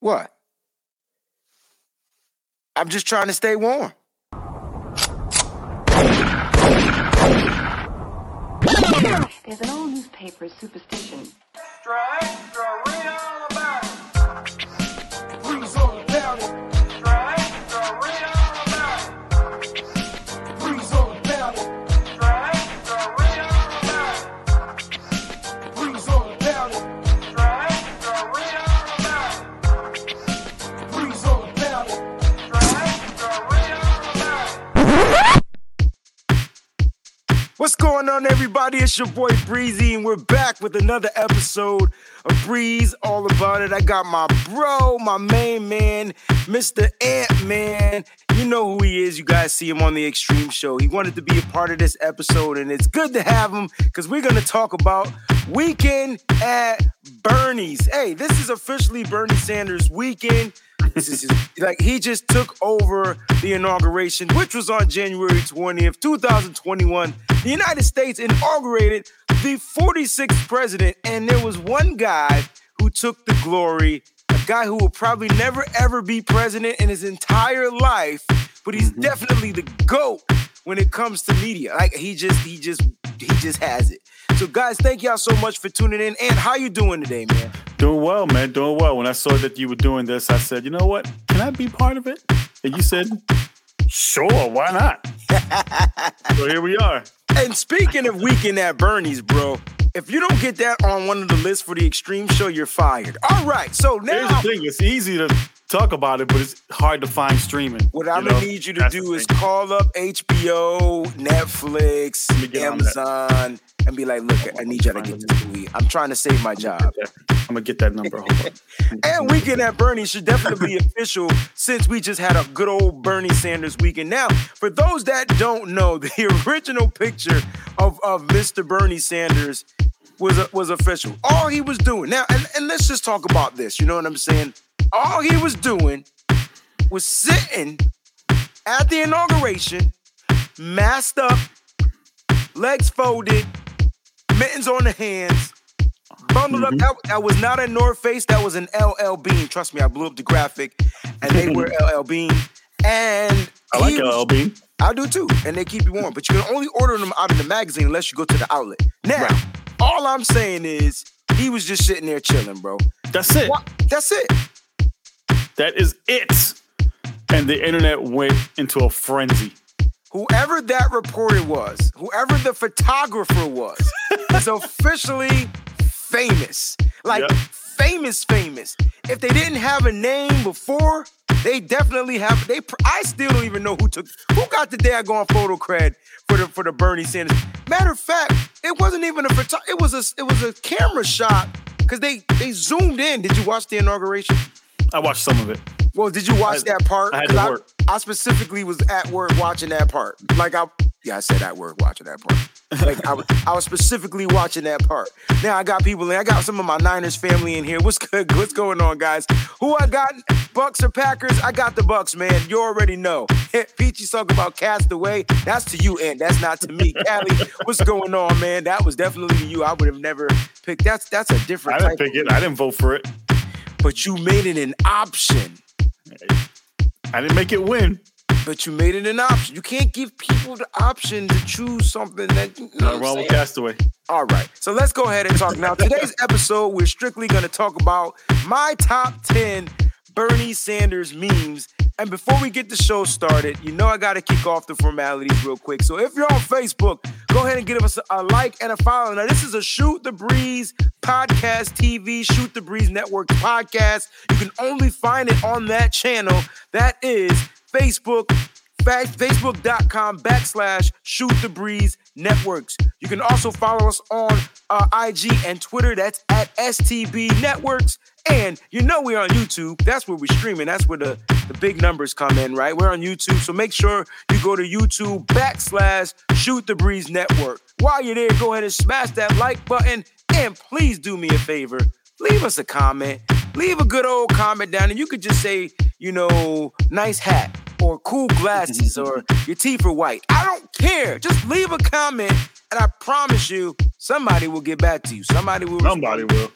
What? I'm just trying to stay warm. There's an old newspaper superstition. What's going on, everybody? It's your boy Breezie, and we're back with another episode of Breeze All About It. I got my bro, my main man, Mr. Ant Man. You know who he is. You guys see him on the Extreme Show. He wanted to be a part of this episode, and it's good to have him because we're going to talk about Weekend at Bernie's. Hey, this is officially Bernie Sanders' weekend. This is like he just took over the inauguration, which was on January 20th, 2021. The United States inaugurated the 46th president, and there was one guy who took the glory, a guy who will probably never ever be president in his entire life, but he's mm-hmm. definitely the GOAT when it comes to media. Like he just, he just, he just has it. So, guys, thank y'all so much for tuning in. And how you doing today, man? Doing well, man. Doing well. When I saw that you were doing this, I said, you know what? Can I be part of it? And you said, sure, why not? so here we are. And speaking of weekend at Bernie's, bro, if you don't get that on one of the lists for the Extreme Show, you're fired. All right, so now Here's the thing. It's easy to talk about it, but it's hard to find streaming. what I'm gonna need you to That's do is call up HBO, Netflix, Let me get on that. Amazon, and be like, look, I need y'all to get this movie. I'm trying to save my job. I'm gonna get that number. And Weekend at Bernie should definitely be official since we just had a good old Bernie Sanders weekend. Now, for those that don't know, the original picture of, of Mr. Bernie Sanders was was official. All he was doing now, and, and let's just talk about this. You know what I'm saying? All he was doing was sitting at the inauguration, masked up, legs folded, mittens on the hands, bundled Mm-hmm. up. That, that was not a North Face. That was an LL Bean. Trust me, I blew up the graphic, and they were LL Bean. And I like was- LL Bean. I do too, and they keep you warm. But you can only order them out of the magazine unless you go to the outlet. Now, all I'm saying is he was just sitting there chilling, bro. That's it. That's it. That is it. And the internet went into a frenzy. Whoever that reporter was, whoever the photographer was, is officially famous. Like Yep. famous, famous. If they didn't have a name before, they definitely have. They. I still don't even know who took who got the daggone photo cred for the for the Bernie Sanders. Matter of fact, it wasn't even a photo. It was a it was a camera shot because they they zoomed in. Did you watch the inauguration? I watched some of it. Well, did you watch I- that part? I had to work. I specifically was at work watching that part. Like I, yeah, I said at work watching that part. Like I, was- I was specifically watching that part. Now I got people in. I got some of my Niners family in here. What's good? What's going on, guys? Who I got? Bucks or Packers? I got the Bucks, man. You already know. Peachy's talking about Castaway. That's to you, and that's not to me. Callie, what's going on, man? That was definitely you. I would have never picked. That's that's a different I didn't pick it. I didn't vote for it. But you made it an option. I didn't make it win. But you made it an option. You can't give people the option to choose something that you know Not wrong with? Castaway. All right. So let's go ahead and talk. Now, today's episode, we're strictly going to talk about my top 10 Bernie Sanders memes. And before we get the show started, you know I got to kick off the formalities real quick. So if you're on Facebook, go ahead and give us a like and a follow. Now, this is a Shoot the Breeze podcast TV, Shoot the Breeze Network podcast. You can only find it on that channel. That is Facebook facebook.com backslash shoot the breeze networks. You can also follow us on uh, IG and Twitter. That's at STB Networks. And you know we're on YouTube. That's where we're streaming. That's where the, the big numbers come in, right? We're on YouTube. So make sure you go to YouTube backslash shoot the breeze network. While you're there, go ahead and smash that like button. And please do me a favor. Leave us a comment. Leave a good old comment down. And you could just say, you know, nice hat or cool glasses or your teeth are white. I don't care. Just leave a comment and I promise you somebody will get back to you. Somebody will Somebody will.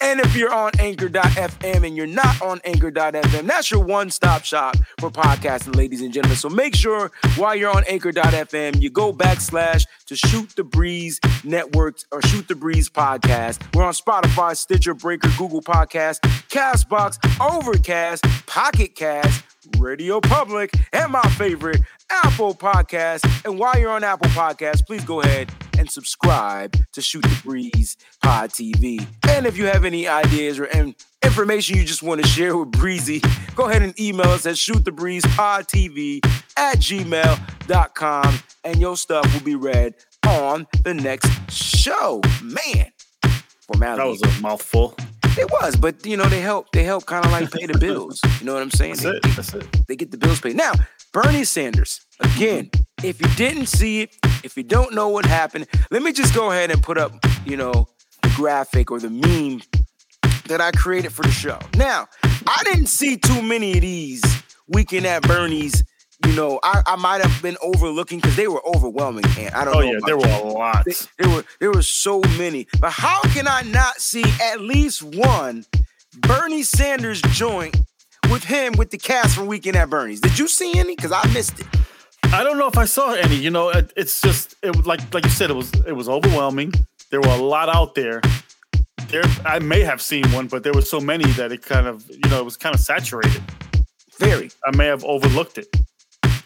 And if you're on anchor.fm and you're not on anchor.fm, that's your one stop shop for podcasting, ladies and gentlemen. So make sure while you're on anchor.fm, you go backslash to Shoot the Breeze Network or Shoot the Breeze Podcast. We're on Spotify, Stitcher, Breaker, Google Podcast, Castbox, Overcast, Pocket Cast, Radio Public, and my favorite, Apple Podcast. And while you're on Apple Podcast, please go ahead and subscribe to Shoot the Breeze Pod TV. And if you have any ideas or information you just want to share with Breezie, go ahead and email us at shootthebreezepodtv at gmail.com and your stuff will be read on the next show. Man, formality. That was a mouthful. It was, but you know, they help they help kind of like pay the bills. You know what I'm saying? That's they, it. That's it. they get the bills paid. Now, Bernie Sanders, again, if you didn't see it, if you don't know what happened, let me just go ahead and put up, you know, the graphic or the meme that I created for the show. Now, I didn't see too many of these weekend at Bernie's. You know, I, I might have been overlooking because they were overwhelming, and I don't Oh know. Oh yeah, there were a lot. There were there were so many. But how can I not see at least one Bernie Sanders joint with him with the cast from Weekend at Bernie's? Did you see any? Because I missed it. I don't know if I saw any. You know, it, it's just it was like like you said, it was it was overwhelming. There were a lot out there. There, I may have seen one, but there were so many that it kind of you know it was kind of saturated. Very. I may have overlooked it.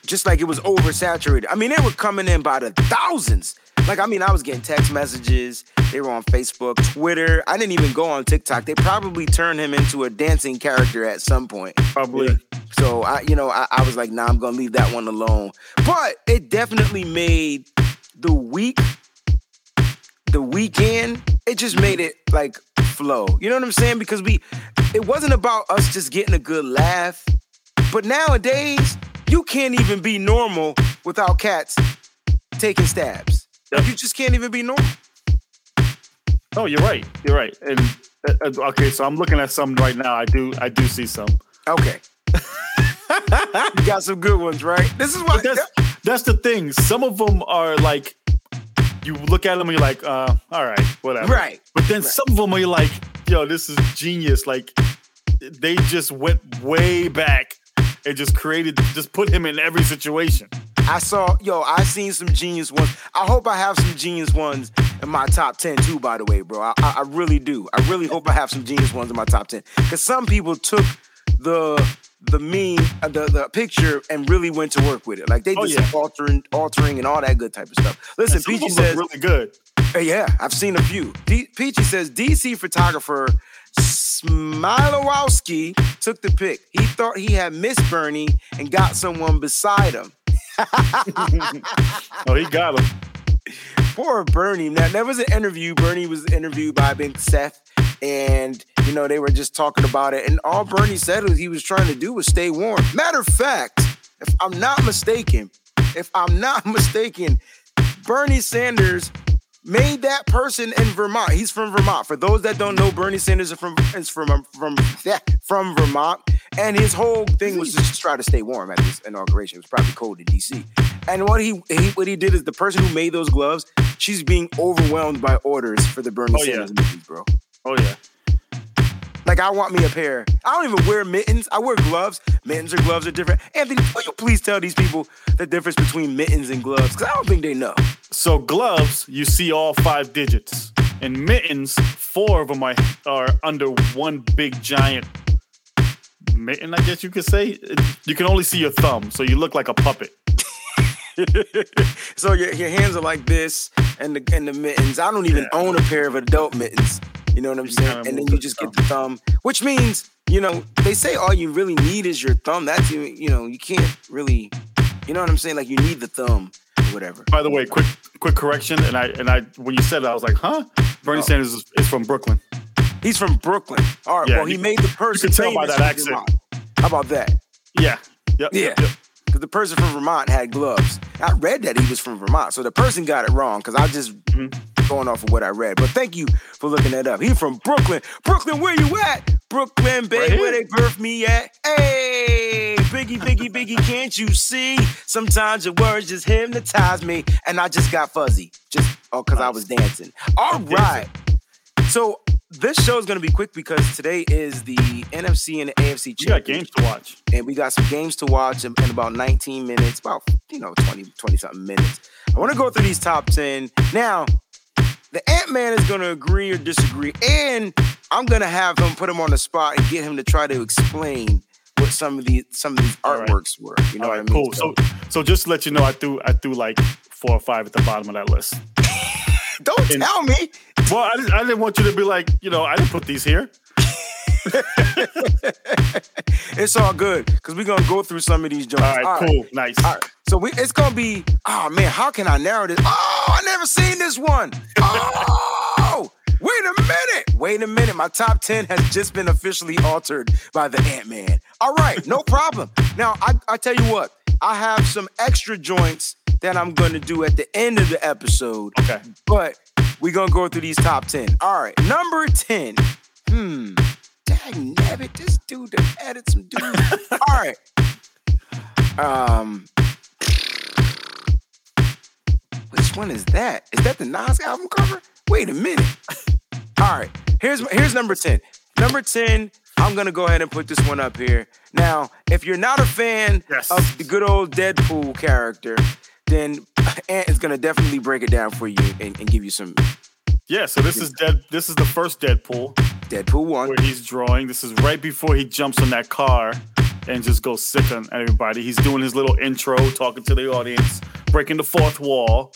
Just like it was oversaturated. I mean, they were coming in by the thousands. Like, I mean, I was getting text messages. They were on Facebook, Twitter. I didn't even go on TikTok. They probably turned him into a dancing character at some point. Probably. So I, you know, I, I was like, nah, I'm gonna leave that one alone. But it definitely made the week, the weekend, it just made it like flow. You know what I'm saying? Because we, it wasn't about us just getting a good laugh. But nowadays, you can't even be normal without cats taking stabs. Like, you just can't even be normal. Oh, you're right. You're right. And uh, uh, okay, so I'm looking at some right now. I do I do see some. Okay. you got some good ones, right? This is what. That's that's the thing. Some of them are like you look at them and you're like, uh, all right, whatever. Right. But then some of them are like, yo, this is genius. Like they just went way back and just created, just put him in every situation. I saw, yo, I seen some genius ones. I hope I have some genius ones in my top 10 too, by the way, bro. I, I, I really do. I really hope I have some genius ones in my top 10. Because some people took the the meme, uh, the, the picture, and really went to work with it. Like they did Oh, some yeah. altering, altering and all that good type of stuff. Listen, some of Peachy them says, really good. uh, yeah, I've seen a few. D- Peachy says DC photographer Smialowski took the pic. He thought he had missed Bernie and got someone beside him. Oh, he got him. Poor Bernie. Now there was an interview. Bernie was interviewed by Big Seth, and you know they were just talking about it. And all Bernie said was he was trying to do was stay warm. Matter of fact, if I'm not mistaken, if I'm not mistaken, Bernie Sanders made that person in Vermont. He's from Vermont. For those that don't know, Bernie Sanders is from is from um, from from Vermont, and his whole thing was just to try to stay warm at this inauguration. It was probably cold in DC. And what he, he what he did is the person who made those gloves, she's being overwhelmed by orders for the Bernie Oh, yeah. Sanders mittens, bro. Oh yeah. Like I want me a pair. I don't even wear mittens. I wear gloves. Mittens or gloves are different. Anthony, will you please tell these people the difference between mittens and gloves? Because I don't think they know. So gloves, you see all five digits. And mittens, four of them are, are under one big giant mitten, I guess you could say. You can only see your thumb, so you look like a puppet. so your, your hands are like this, and the and the mittens. I don't even Yeah. own a pair of adult mittens. You know what I'm saying? And then you just get the thumb, which means you know they say all you really need is your thumb. That's you. You know you can't really. You know what I'm saying? Like you need the thumb, whatever. By the way, quick quick correction, and I and I when you said it, I was like, huh? Bernie Oh. Sanders is, is from Brooklyn. He's from Brooklyn. All right. Yeah, well, he you- made the person. can tell by that accent. How about that? Yeah. Yep. Yeah. Yep, the person from Vermont had gloves. I read that he was from Vermont, so the person got it wrong. Because I just Mm-hmm. going off of what I read. But thank you for looking that up. He from Brooklyn. Brooklyn, where you at? Brooklyn, babe, Right where they birthed me at? Hey, Biggie, Biggie, Biggie, can't you see? Sometimes your words just hypnotize me, and I just got fuzzy, just oh, because I was dancing. All right. So this show is going to be quick because today is the NFC and the AFC We got games to watch. and we got some games to watch in, in about 19 minutes, about you know 20 20 something minutes. I want to go through these top 10 now. The Ant Man is going to agree or disagree, and I'm going to have him put him on the spot and get him to try to explain what some of these some of these All right. artworks were. You know All what I mean? cool. So, so just to let you know, I threw I threw like four or five at the bottom of that list. don't and- tell me. Well, I didn't, I didn't want you to be like, you know, I didn't put these here. It's all good because we're gonna go through some of these joints. All right, cool, nice. All right. So we, it's gonna be. Oh man, how can I narrow this? Oh, I never seen this one. Oh, wait a minute. Wait a minute. My top ten has just been officially altered by the Ant Man. All right, no problem. Now I, I tell you what, I have some extra joints that I'm gonna do at the end of the episode. Okay. But we're gonna go through these top 10. All right, number 10. Hmm. Dang nabbit, this dude done added some dudes. All right. Um which one is that? Is that the Nas album cover? Wait a minute. All right. Here's here's number 10. Number 10, I'm gonna go ahead and put this one up here. Now, if you're not a fan Yes. of the good old Deadpool character, then Ant is gonna definitely break it down for you and, and give you some Yeah. So this is dead. This is the first Deadpool Deadpool one. where he's drawing. This is right before he jumps on that car and just goes sick on everybody. He's doing his little intro, talking to the audience, breaking the fourth wall,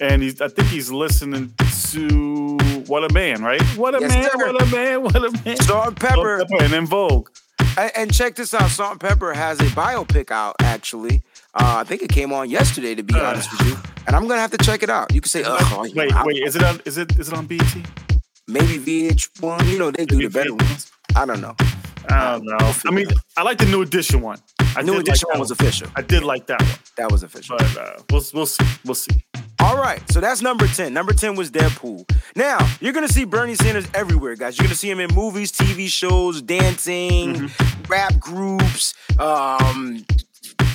and he's. I think he's listening to "What a Man," right? What a Yes, man! sir. What a man! What a man! Salt-N-Pepa. Salt and and En Vogue. And, and check this out. Salt-N-Pepa has a biopic out actually. Uh, I think it came on yesterday, to be Uh. honest with you. And I'm gonna have to check it out. You can say, oh, you wait, wait. Is it on? Is it? Is it on BT? maybe VH1. You know they do the better ones. I don't know. I don't know. I mean, I like the new edition one. I New did edition like one was official. I did like that one, That was official. but uh, we'll we'll see. We'll see. All right, so that's number 10. Number 10 was Deadpool. Now, you're gonna see Bernie Sanders everywhere, guys. You're gonna see him in movies, TV shows, dancing, Mm-hmm. rap groups, um,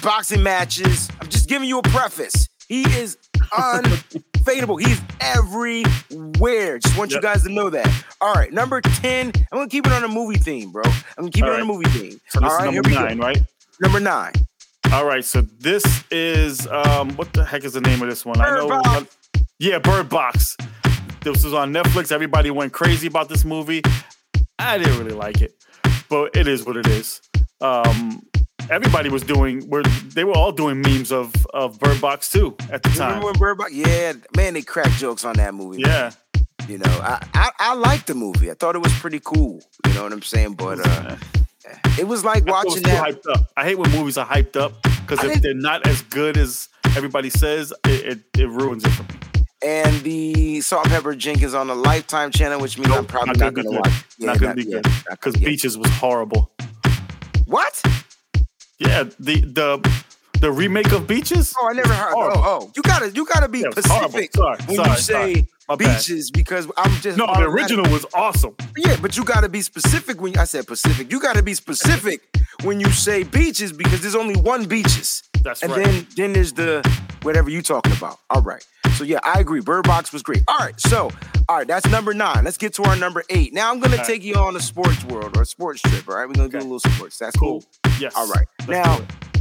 boxing matches. I'm just giving you a preface. He is unfadable. He's everywhere. Just want you guys to know that. All right, number 10. I'm gonna keep it on a movie theme, bro. I'm gonna keep All it on a movie theme. So this All right, number we go. nine, right? Number nine. All right. So this is um, what the heck is the name of this one? I Bird know. Box. Yeah, Bird Box. This was on Netflix. Everybody went crazy about this movie. I didn't really like it, but it is what it is. Um, everybody was doing. Were they were all doing memes of of Bird Box too at the time. Remember when Bird Box? Yeah, man, they cracked jokes on that movie. Yeah. You know, I, I I liked the movie. I thought it was pretty cool. You know what I'm saying? But uh, it was like I thought it was watching that. hyped up. I hate when movies are hyped up because if they're not as good as everybody says, it, it, it ruins it for me. And the Salt Pepper Jenkins on the Lifetime channel, which means I'm probably not not, gonna gonna watch. Yeah, not gonna be good because yeah. Beaches was horrible. What? Yeah, the the the remake of Beaches. Oh, I never heard. Oh, horrible. Oh, oh, you gotta you gotta be Yeah, it was. Pacific Sorry, when sorry, you say sorry. Beaches because I'm just No, the original was awesome. Yeah, but you gotta be specific when I said Pacific. You gotta be specific when you say beaches because there's only one beaches. That's right. and right. then then there's the whatever you talking about. All right. So yeah, I agree. Bird Box was great. All right. So all right, that's number nine. Let's get to our number eight. Now I'm gonna All right. take you on a sports world or a sports trip. All right, we're gonna do a little sports. That's cool. Cool. Yes. All right. Let's Now- do it.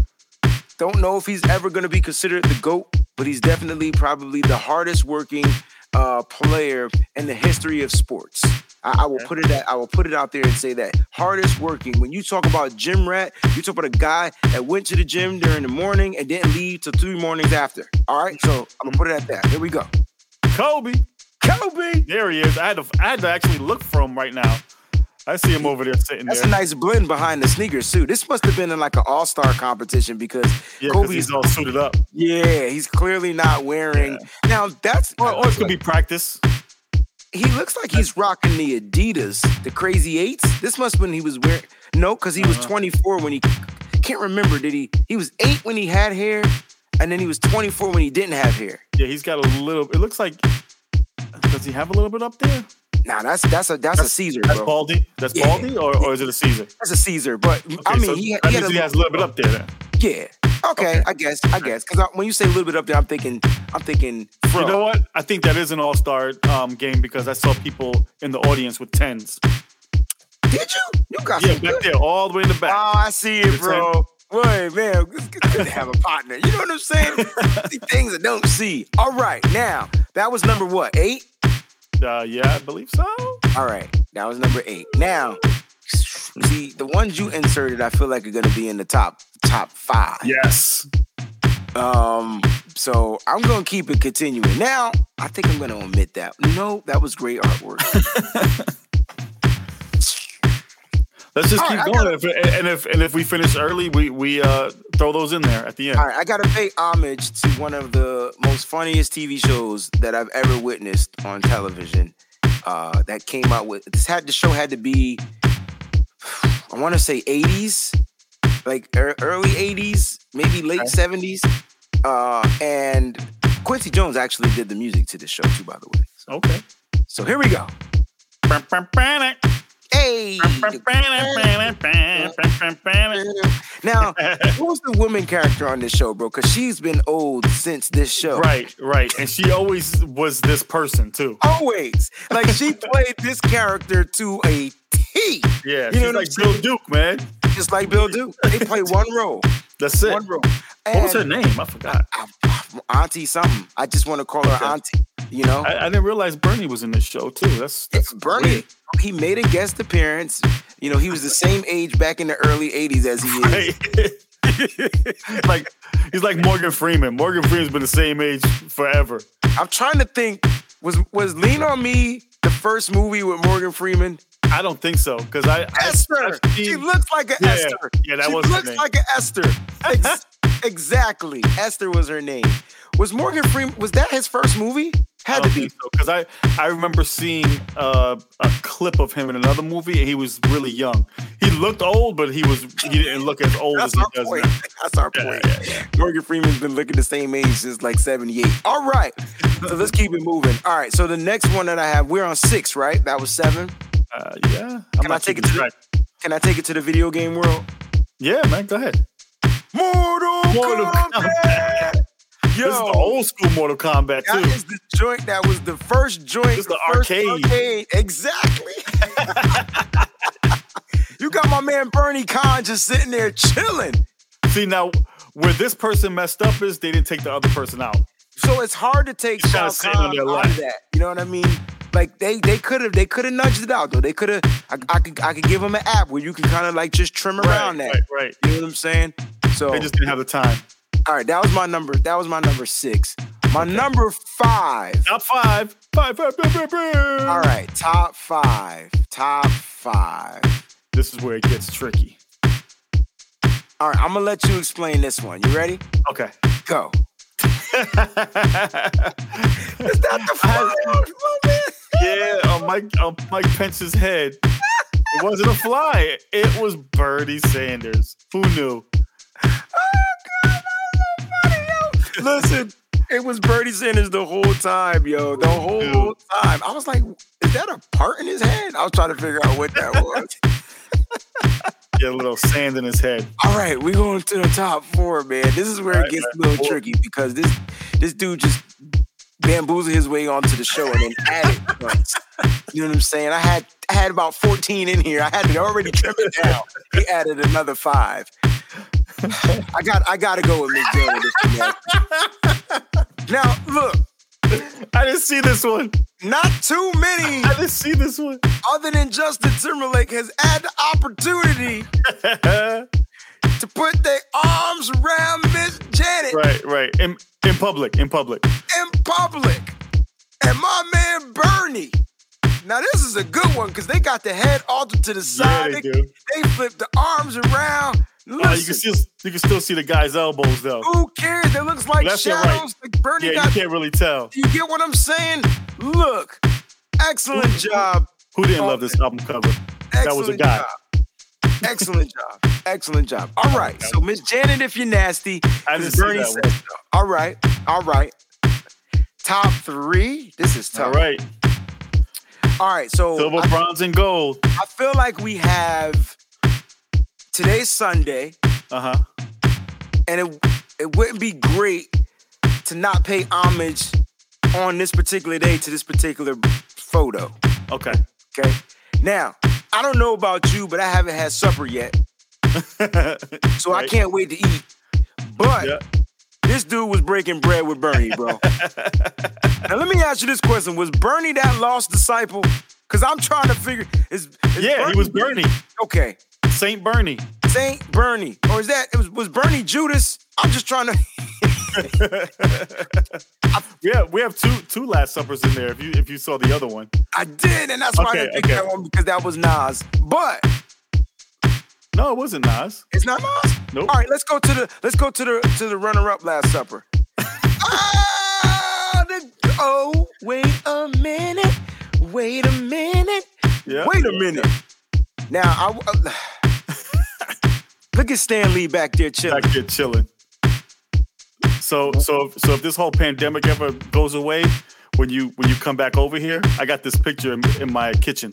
Don't know if he's ever gonna be considered the GOAT, but he's definitely probably the hardest working uh, player in the history of sports. I, I will put it at, I will put it out there and say that hardest working. When you talk about gym rat, you talk about a guy that went to the gym during the morning and didn't leave till three mornings after. All right, so I'm gonna put it at that. Here we go. Kobe. Kobe. There he is. I had to I had to actually look for him right now. I see him over there sitting there. That's there. a nice blend behind the sneakers too. This must have been in like an all-star competition because yeah, Kobe's he's all suited up. yeah, he's clearly not wearing. Now that's Or, or it could be practice. He looks like he's rocking the Adidas, the Crazy Eights. This must have been he was wearing. No, because he was Uh-huh. 24 when he can't remember. Did he? He was eight when he had hair, and then he was 24 when he didn't have hair. Yeah, he's got a little. It looks like. Does he have a little bit up there? Nah, that's that's a that's, a Caesar, That's bro. Baldy. That's Yeah. Baldy, or, or is it a Caesar? that's a Caesar. But I mean, so he, he a he has a little bit up there. Then. Yeah. Okay, Okay. I guess, I guess, because when you say a little bit up there, I'm thinking, I'm thinking, Fro. You know what? I think that is an all star um, game because I saw people in the audience with tens. Did you? You got Yeah, back good. there, all the way in the back. Oh, I see it, bro. Boy, man, it's good to have a partner. You know what I'm saying? Things I don't see. All right, now that was number what? Eight. Uh, yeah, I believe so. All right, that was number eight. Now, see the ones you inserted, I feel like are gonna be in the top top five. Yes. Um, so I'm gonna keep it continuing. Now, I think I'm gonna omit that. No, that was great artwork. Let's just All keep right, going. If, and if and if we finish early, we we uh, throw those in there at the end. All right, I gotta pay homage to one of the most funniest TV shows that I've ever witnessed on television. Uh, that came out with this had the show had to be, I want to say 80s, like ear- early 80s, maybe late Okay. 70s. Uh, and Quincy Jones actually did the music to this show too, by the way. So, Okay. so here we go. Hey. Now, who's the woman character on this show, bro? Because she's been old since this show. Right, right. And she always was this person too. Always. Like she played this character to a T. Yeah, You she's know like I'm Bill saying? Duke, man. Just like Bill Duke. They play one role. That's it. One role. What was her name? I forgot. Auntie something. I just want to call her Okay. Auntie. You know? I, I didn't realize Bernie was in this show too. That's that's Bernie, weird. he made a guest appearance. You know, he was the same age back in the early 80s as he is. Right. like he's like Morgan Freeman. Morgan Freeman's been the same age forever. I'm trying to think, was was Lean on Me the first movie with Morgan Freeman? I don't think so because I, I Esther. I've she looks like an Yeah, Esther. yeah, that she was looks like an Esther. Ex- exactly. Esther was her name. Was Morgan Freeman? Was that his first movie? Had to be. think so because I I remember seeing uh, a clip of him in another movie and he was really young. He looked old, but he was he didn't look as old as he does point. now. That's our Yeah, point. yeah, Morgan Freeman's been looking the same age since like 78. All right. So let's keep it moving. All right. So the next one that I have, we're on six, right? That was seven. Uh, yeah, I'm Can I take it to the- Can I take it to the video game world? Yeah, man, go ahead. Mortal, Mortal Kombat. Yo, This is the old school Mortal Kombat That too. is the joint. That was the first joint. This is the first arcade. arcade. Exactly. you got my man Bernie Kahn just sitting there chilling. See now, where this person messed up is they didn't take the other person out. So it's hard to take Shao kinda sitting on Kahn their out of that. You know what I mean? Like they they could have they could have nudged it out though. They could have. I, I could I could give them an app where you can kind of like just trim around right, that. right, right. You know what I'm saying? So They just didn't have the time. all right, that was my number. That was my number six. My number five. Top five. Five, five, five, five, five. All right, top five. Top five. This is where it gets tricky. All right, I'm gonna let you explain this one. You ready? Okay. Go. Is that the five? Yeah, on Mike on Mike Pence's head. It wasn't a fly. It was Bernie Sanders. Who knew? Oh, Listen, it was Bernie Sanders the whole time, yo. The whole time. I was like, is that a part in his head? I was trying to figure out what that was. Get a little sand in his head. All right, we going to the top four, man. This is where All it gets man. a little tricky because this this dude just bamboozled his way onto the show and then added. You know what I'm saying? I had I had about 14 in here. I had to already trim it down. He added another five. I got I gotta go with Miss Janet. if you ask me. Now look, I didn't see this one. not too many I didn't see this one. other than Justin Timberlake has had the opportunity to put their arms around Miss Janet right, right. In in public, in public. in public. And my man Bernie. Now this is a good one because they got the head altered to the Yeah, side. they they, do. they flip the arms around. Uh, you can Listen, still you can still see the guy's elbows though. who cares? It looks like Left and right. shadows. Like Bernie Yeah, you can't really tell. You get what I'm saying? Look, excellent job. Who didn't love this album cover? That was a Excellent guy. job. Excellent job. Excellent job. All right. So Miss Janet, if you're nasty, I 'cause didn't see Bernie one. All right. All right. Top three. This is tough. All right. All right. So Silver, I, bronze, and gold. I feel like we have today's Sunday, Uh huh. and it, it wouldn't be great to not pay homage on this particular day to this particular photo. Okay. Okay. Now, I don't know about you, but I haven't had supper yet, so I can't wait to eat. But Yeah. This dude was breaking bread with Bernie, bro. now let me ask you this question: Was Bernie that lost disciple? Because I'm trying to figure. Is, is Yeah, he was Bernie. Okay, Saint Bernie. Saint Bernie, or is that it was was Bernie Judas? I'm just trying to. Yeah, we have two two Last Suppers in there. If you if you saw the other one. I did, and that's why I didn't pick okay. that one because that was Nas. But No, it wasn't Nas. it's not Nas. Nope. All right, let's go to the let's go to the to the runner up Last Supper. ah, the, oh, wait a minute, wait a minute, Yeah. wait a minute. Now I uh, look at Stan Lee back there chilling. Back here chilling. So so so if this whole pandemic ever goes away, when you when you come back over here, I got this picture in, in my kitchen.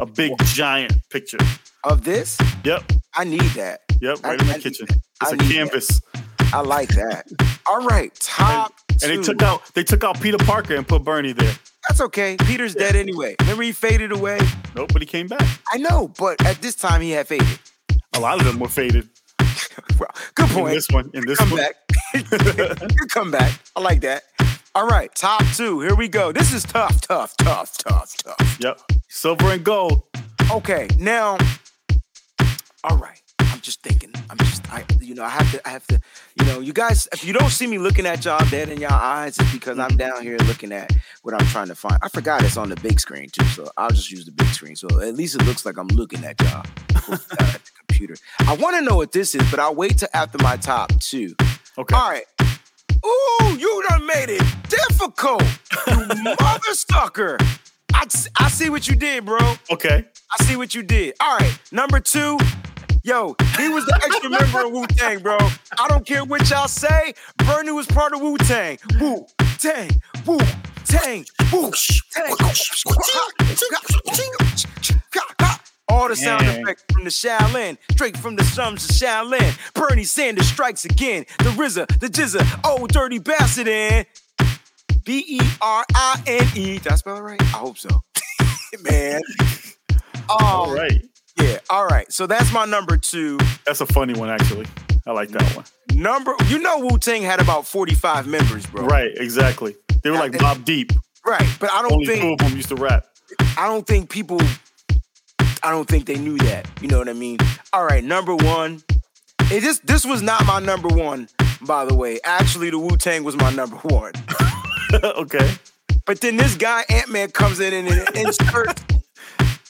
A big giant picture. Of this, Yep. I need that. Yep, I- right in the need kitchen. It's I a need that. canvas. I like that. All right, top And they two. took out they took out Peter Parker and put Bernie there. That's okay. Peter's dead anyway. Remember he faded away. Nope, but he came back. I know, but at this time he had faded. A lot of them were faded. Well, good point. In this one, in this one, come one. back. Good comeback. I like that. All right, top two. Here we go. This is tough, tough, tough, tough, tough. Yep. Silver and gold. Okay, now. All right. I'm just thinking. I'm just. I. You know. I have to. I have to. You know. You guys. If you don't see me looking at y'all dead in y'all eyes, it's because I'm down here looking at what I'm trying to find. I forgot it's on the big screen too, so I'll just use the big screen. So at least it looks like I'm looking at y'all at the computer. I want to know what this is, but I'll wait till after my top two. Okay. All right. Ooh, you done made it difficult, you mother sucker. I, I see what you did, bro. Okay. I see what you did. All right, number two. Yo, he was the extra member of Wu Tang, bro. I don't care what y'all say. Bernie was part of Wu Tang. Wu Tang, Wu Tang, Wu Tang. All the sound Dang. effects from the Shaolin, straight from the slums of Shaolin. Bernie Sanders strikes again. The RZA, the GZA, oh dirty bastard, and B E R I N E. Did I spell it right? I hope so. Man. All Oh, right. Yeah. All right. So that's my number two. That's a funny one, actually. I like that one. Number, you know, Wu Tang had about 45 members, bro. Right, exactly. They were like Yeah, Bob Deep. Right. But I don't Only two think, of them used to rap. I don't think people, I don't think they knew that. You know what I mean? All right. Number one. It just, this was not my number one, by the way. Actually, the Wu Tang was my number one. okay. But then this guy, Ant Man, comes in and and inserts,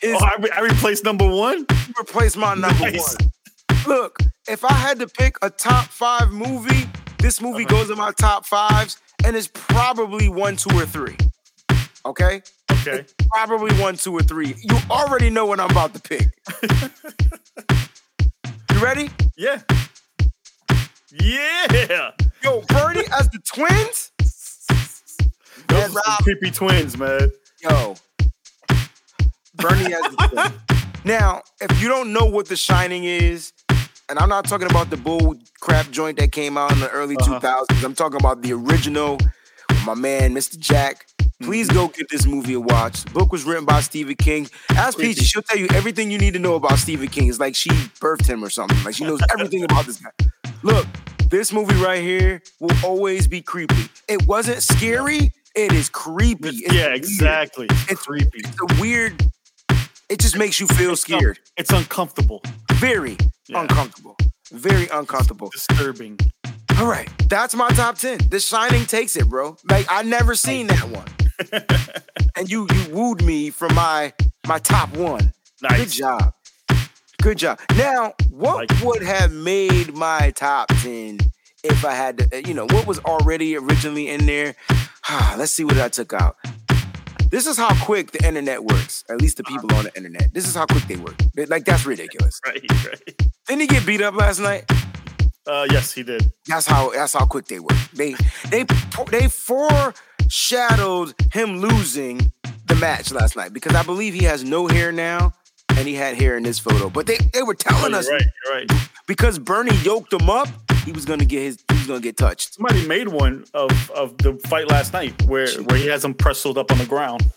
is, Oh, I, re- I replaced number one. replaced my number Nice. one. Look, if I had to pick a top five movie, this movie Uh-huh. goes in my top fives, and it's probably one, two, or three. Okay? Okay. Probably one, two, or three. You already know what I'm about to pick. you ready? Yeah. Yeah. Yo, Bernie as the twins? Those Man, are some Rob. creepy twins, man. Yo. Bernie as the twins. Now, if you don't know what The Shining is, and I'm not talking about the bull crap joint that came out in the early Uh-huh. 2000s, I'm talking about the original my man, Mr. Jack. Please go give this movie a watch. The book was written by Stephen King. Ask. Peachy, she'll tell you everything you need to know about Stephen King. It's like she birthed him or something. Like she knows everything about this guy. Look, this movie right here will always be creepy. It wasn't scary, it is creepy. It's yeah, weird. exactly. It's creepy. It's a weird. It just makes you feel It's un- scared. It's uncomfortable. Very Yeah. uncomfortable. Very uncomfortable. Disturbing. All right, that's my top ten. The Shining takes it, bro. Like I never seen that one, and you you wooed me for my my top one. Nice. Good job. Good job. Now, what Like- would have made my top ten if I had to? You know, what was already originally in there? Let's see what I took out. This is how quick the internet works. At least the people on the internet. This is how quick they work. They- Like that's ridiculous. Right, right. Didn't he get beat up last night? Uh, yes, he did. That's how that's how quick they work. They they they foreshadowed him losing the match last night because I believe he has no hair now and he had hair in this photo. But they, they were Oh, telling you're us right, right. because Bernie yoked him up, he was gonna get his gonna get touched. Somebody made one of, of the fight last night where where he has him pressled up on the ground.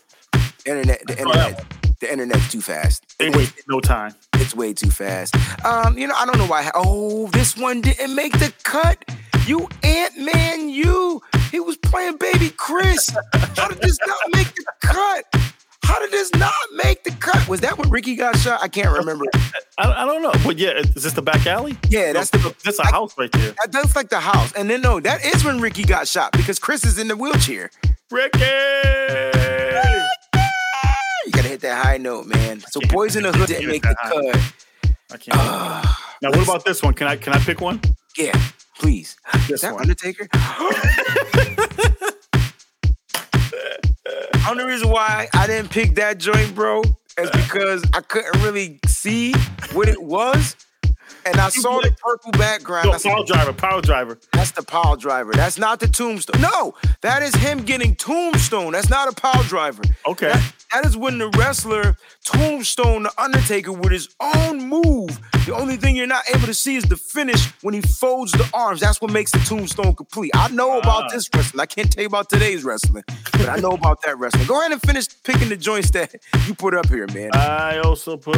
Internet, the internet, the internet's too fast. They It- wasted no time. It's way too fast. Um, you know, I don't know why. Oh, this one didn't make the cut. You Ant Man, you. He was playing Baby Chris. How did this not make the cut? How did this not make the cut? Was that when Ricky got shot? I can't remember. I, I don't know, but yeah, is this the back alley? Yeah, that's the. that's a I- house right there. That, that's like the house. And then no, that is when Ricky got shot because Chris is in the wheelchair. Ricky. You gotta hit that high note, man. So Boyz n the Hood didn't make the cut. I can't. now, what about this one? Can I can I pick one? Yeah, please. Is This that one. Undertaker? Only reason why I didn't pick that joint, bro, is because I couldn't really see what it was. And I saw the purple background. No, power driver, power driver. That's the power driver. That's not the tombstone. No, that is him getting tombstone. That's not a power driver. Okay. That- that is when the wrestler tombstone the Undertaker with his own move. The only thing you're not able to see is the finish when he folds the arms. That's what makes the tombstone complete. I know about Ah. this wrestling. I can't tell you about today's wrestling, but I know about that wrestling. Go ahead and finish picking the joints that you put up here, man. I also put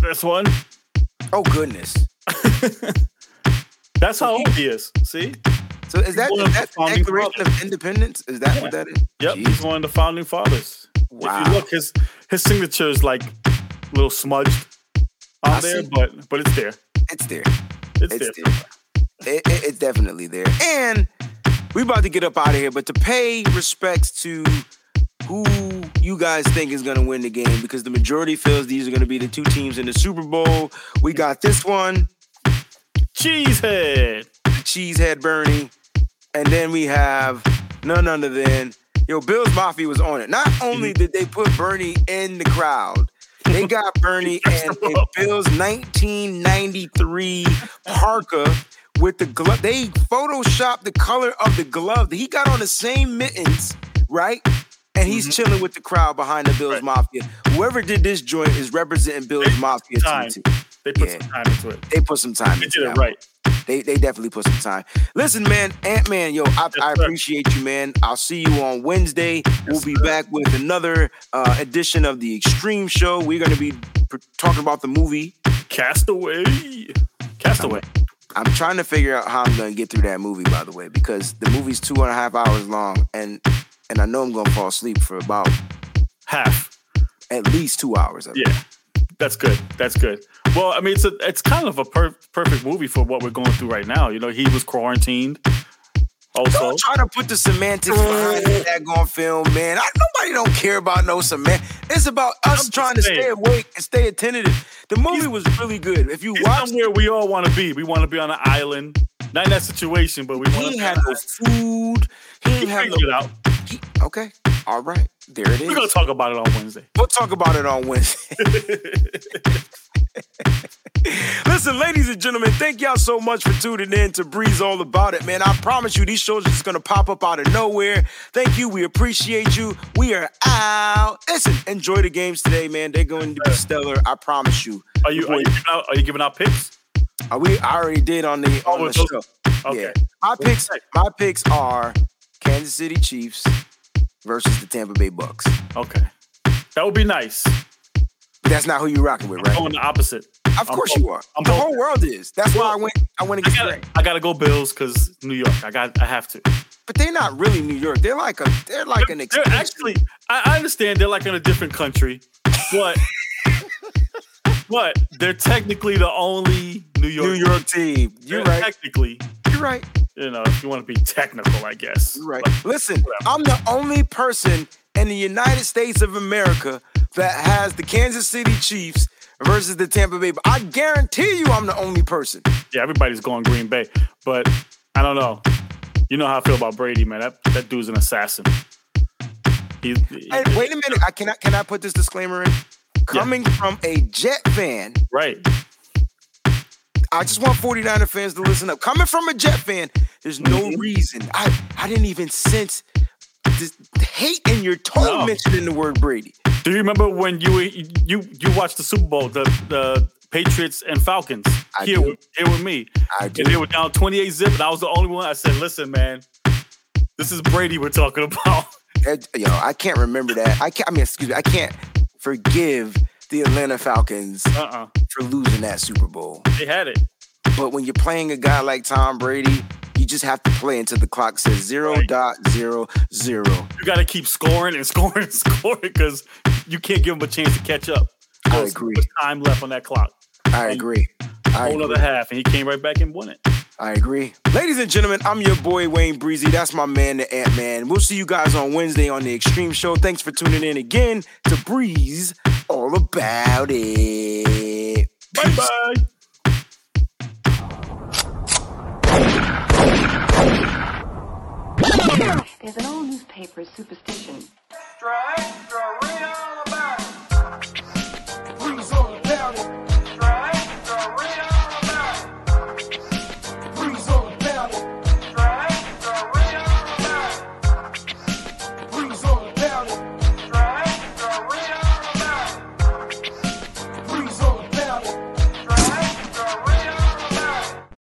this one. Oh goodness. That's how old he is. See? So is that, is of the that Declaration fathers. of Independence? Is that what that is? Yep, Jeez. he's one of the founding fathers. If Wow. you look, his his signature is like a little smudged on there, see. but but it's there. It's there. It's, It's there. there. It, it- it's definitely there. And we about to get up out of here, but to pay respects to who you guys think is going to win the game, because the majority feels these are going to be the two teams in the Super Bowl. We got this one, Cheesehead. Cheesehead Bernie, and then we have none other than yo Bill's Mafia was on it. Not only did they put Bernie in the crowd. They got Bernie and a Bills 1993 parka with the glove. They photoshopped the color of the glove. He got on the same mittens, right? And he's chilling with the crowd behind the Bills Mm-hmm. Right. Mafia. Whoever did this joint is representing Bills They- Mafia. Time. They put Yeah. some time into it. They put some time They into did it right. They they definitely put some time. Listen, man, Ant Man, yo, I, I appreciate you, man. I'll see you on Wednesday. we'll be back with another uh, edition of the Extreme Show. We're gonna be pr- talking about the movie. Castaway. Castaway. I'm trying to figure out how I'm gonna get through that movie, by the way, because the movie's two and a half hours long, and and I know I'm gonna fall asleep for about Half. at least two hours of it. Yeah. That's good. That's good. Well, I mean, it's a, it's kind of a per- perfect movie for what we're going through right now. You know, he was quarantined. Also, Don't try to put the semantics behind that daggone film, man. I, nobody don't care about no semant. It's about us I'm trying to stay awake and stay attentive. The movie was really good. If you watch, somewhere we all want to be. We want to be on an island. Not in that situation, but we want he to ain't be had no food. He ain't have Figure it out. he- okay, all right, there it is. We're gonna talk about it on Wednesday. We'll talk about it on Wednesday. Listen, ladies and gentlemen, thank y'all so much for tuning in to Breeze All About It, man. I promise you, these shows are just gonna pop up out of nowhere. Thank you. We appreciate you. We are out. Listen, enjoy the games today, man. They're going to be stellar. I promise you. Are you are you giving out, are you giving out picks? Are we? I already did on the on Oh, the show. Okay. Yeah. My picks. My picks are Kansas City Chiefs versus the Tampa Bay Bucks. Okay. That would be nice. But that's not who you're rocking with, right? Going the opposite. Of I'm course both- you are. I'm the both. whole world is. That's why I went. I went I gotta. I gotta go Bills because New York. I got I have to. But they're not really New York. They're like a. They're like an. They're actually I, I understand they're like in a different country, but but they're technically the only New York. New York team. You're They're right. Technically, You're right. You know, if you want to be technical, I guess. You're right. But Listen, I'm the only person in the United States of America that has the Kansas City Chiefs versus the Tampa Bay. I guarantee you, I'm the only person. yeah, everybody's going Green Bay, but I don't know. You know how I feel about Brady, man. That that dude's an assassin. He, he- Hey, wait a minute. I cannot. Can I put this disclaimer in? Coming from a Jet fan, right. I just want 49er fans to listen up. Coming from a Jet fan, there's no Mhm. reason. I I didn't even sense this hate in your tone No. mentioning the word Brady. Do you remember when you you you watched the Super Bowl, the the Patriots and Falcons I here do. with, here with me. I do. And they were down 28 zip, and I was the only one. I said, "Listen, man, this is Brady we're talking about." Yo, I can't remember that. I can't. I mean, excuse me. I can't forgive the Atlanta Falcons Uh-uh. for losing that Super Bowl. They had it. But when you're playing a guy like Tom Brady, you just have to play until the clock says zero Right. dot zero zero. You got to keep scoring and scoring and scoring because you can't give them a chance to catch up. I agree. time left on that clock. I agree. I Whole agree. other half, and he came right back and won it. I agree. Ladies and gentlemen, I'm your boy Wayne Breezie. That's my man, the Ant Man. We'll see you guys on Wednesday on the Extreme Show. Thanks for tuning in again to Breeze All About It. Bye Peace. bye. There's an old newspaper superstition. Extra, extra, real